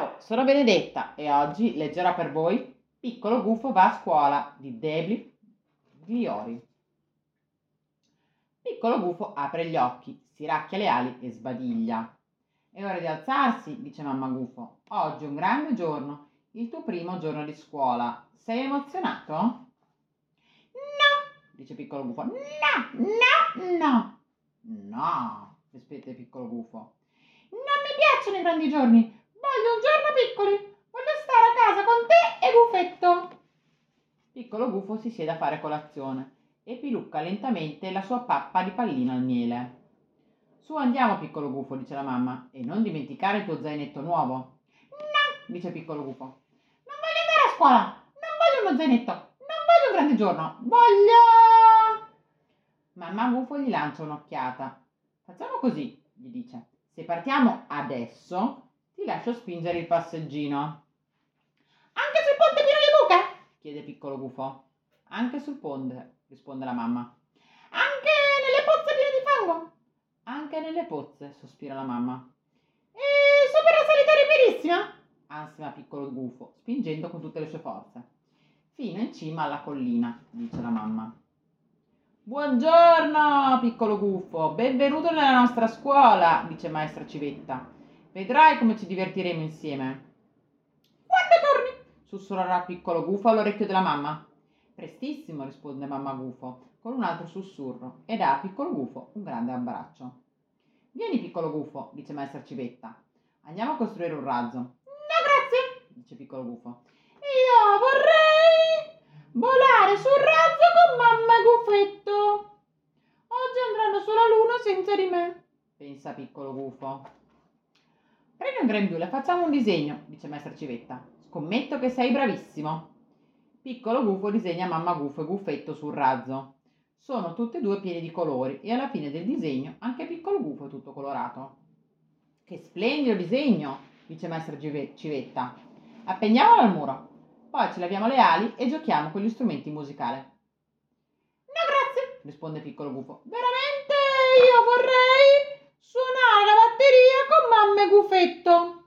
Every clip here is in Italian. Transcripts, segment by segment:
Ciao, sono Benedetta e oggi leggerò per voi Piccolo gufo va a scuola di Debbie Gliori. Piccolo gufo apre gli occhi, si racchia le ali e sbadiglia. È ora di alzarsi, dice mamma gufo. Oggi è un grande giorno, il tuo primo giorno di scuola. Sei emozionato? No, dice piccolo gufo. No, no, no. No, rispetta piccolo gufo. Non mi piacciono i grandi giorni. Voglio un giorno piccoli. Voglio stare a casa con te e Gufetto. Piccolo gufo si siede a fare colazione e pilucca lentamente la sua pappa di pallino al miele. Su andiamo, piccolo gufo, dice la mamma, e non dimenticare il tuo zainetto nuovo. No, dice piccolo gufo. Non voglio andare a scuola. Non voglio uno zainetto. Non voglio un grande giorno. Voglio. Mamma gufo gli lancia un'occhiata. Facciamo così, gli dice. Se partiamo adesso, ti lascio spingere il passeggino. Anche sul ponte pieno di buche? chiede piccolo gufo. Anche sul ponte, risponde la mamma. Anche nelle pozze piene di fango? Anche nelle pozze, sospira la mamma. E sopra salita ripidissima? ansima piccolo gufo, spingendo con tutte le sue forze. Fino in cima alla collina, dice la mamma. Buongiorno, piccolo gufo, benvenuto nella nostra scuola, dice maestra Civetta. Vedrai come ci divertiremo insieme. Quando torni? sussurrerà piccolo gufo all'orecchio della mamma. Prestissimo, risponde mamma gufo, con un altro sussurro, e dà a piccolo gufo un grande abbraccio. Vieni, piccolo gufo, dice maestra Civetta. Andiamo a costruire un razzo. No, grazie, dice piccolo gufo. Io vorrei volare sul razzo con mamma Gufetto. Oggi andranno sulla luna senza di me, pensa piccolo gufo. Prendi un grembiule facciamo un disegno, dice maestra Civetta. Scommetto che sei bravissimo. Piccolo gufo disegna mamma gufo e Gufetto sul razzo. Sono tutte e due pieni di colori e alla fine del disegno anche piccolo gufo è tutto colorato. Che splendido disegno, dice maestra Civetta. Appendiamolo al muro. Poi ci laviamo le ali e giochiamo con gli strumenti musicali. No, grazie, risponde piccolo gufo. Veramente io vorrei con mamma e Gufetto.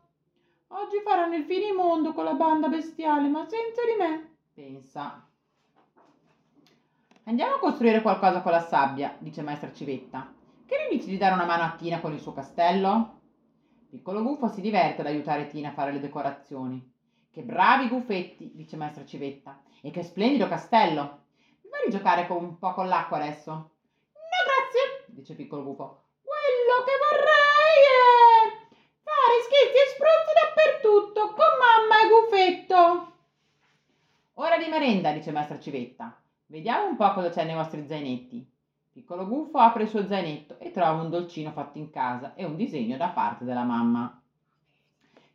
Oggi faranno il finimondo con la banda bestiale, ma senza di me, pensa. Andiamo a costruire qualcosa con la sabbia, dice maestra Civetta. Che ne dici di dare una mano a Tina con il suo castello? Piccolo gufo si diverte ad aiutare Tina a fare le decorazioni. Che bravi gufetti, dice maestra Civetta. E che splendido castello. Mi vuoi giocare con un po' con l'acqua adesso? No, grazie, dice piccolo gufo. Quello che vorrei è fare schizzi e spruzzi dappertutto con mamma e gufetto. Ora di merenda, dice maestra Civetta. Vediamo un po' cosa c'è nei vostri zainetti. Piccolo gufo apre il suo zainetto e trova un dolcino fatto in casa e un disegno da parte della mamma.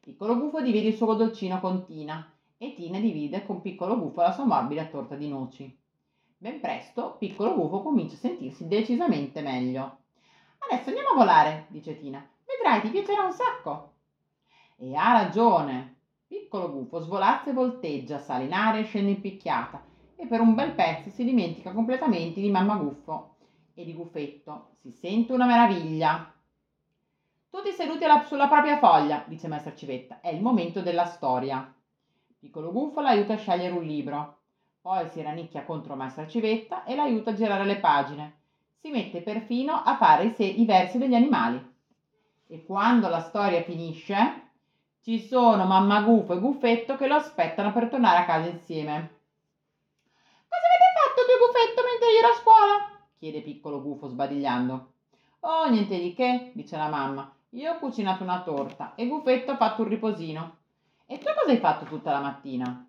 Piccolo gufo divide il suo dolcino con Tina e Tina divide con piccolo gufo la sua morbida torta di noci. Ben presto piccolo gufo comincia a sentirsi decisamente meglio. Adesso andiamo a volare, dice Tina. Vedrai, ti piacerà un sacco. E ha ragione. Piccolo gufo svolazza e volteggia, sale in aria e scende in picchiata e per un bel pezzo si dimentica completamente di mamma guffo e di Gufetto. Si sente una meraviglia. Tutti seduti alla, sulla propria foglia, dice maestra Civetta. È il momento della storia. Piccolo Gufo l'aiuta a scegliere un libro. Poi si rannicchia contro maestra Civetta e l'aiuta a girare le pagine. Si mette perfino a fare i versi degli animali. E quando la storia finisce, ci sono mamma Gufo e Guffetto che lo aspettano per tornare a casa insieme. Cosa avete fatto tu Guffetto mentre io ero a scuola? chiede piccolo Gufo sbadigliando. Oh, niente di che, dice la mamma. Io ho cucinato una torta e Guffetto ha fatto un riposino. E tu cosa hai fatto tutta la mattina?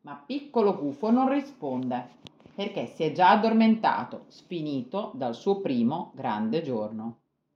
Ma piccolo Gufo non risponde perché si è già addormentato, sfinito dal suo primo grande giorno.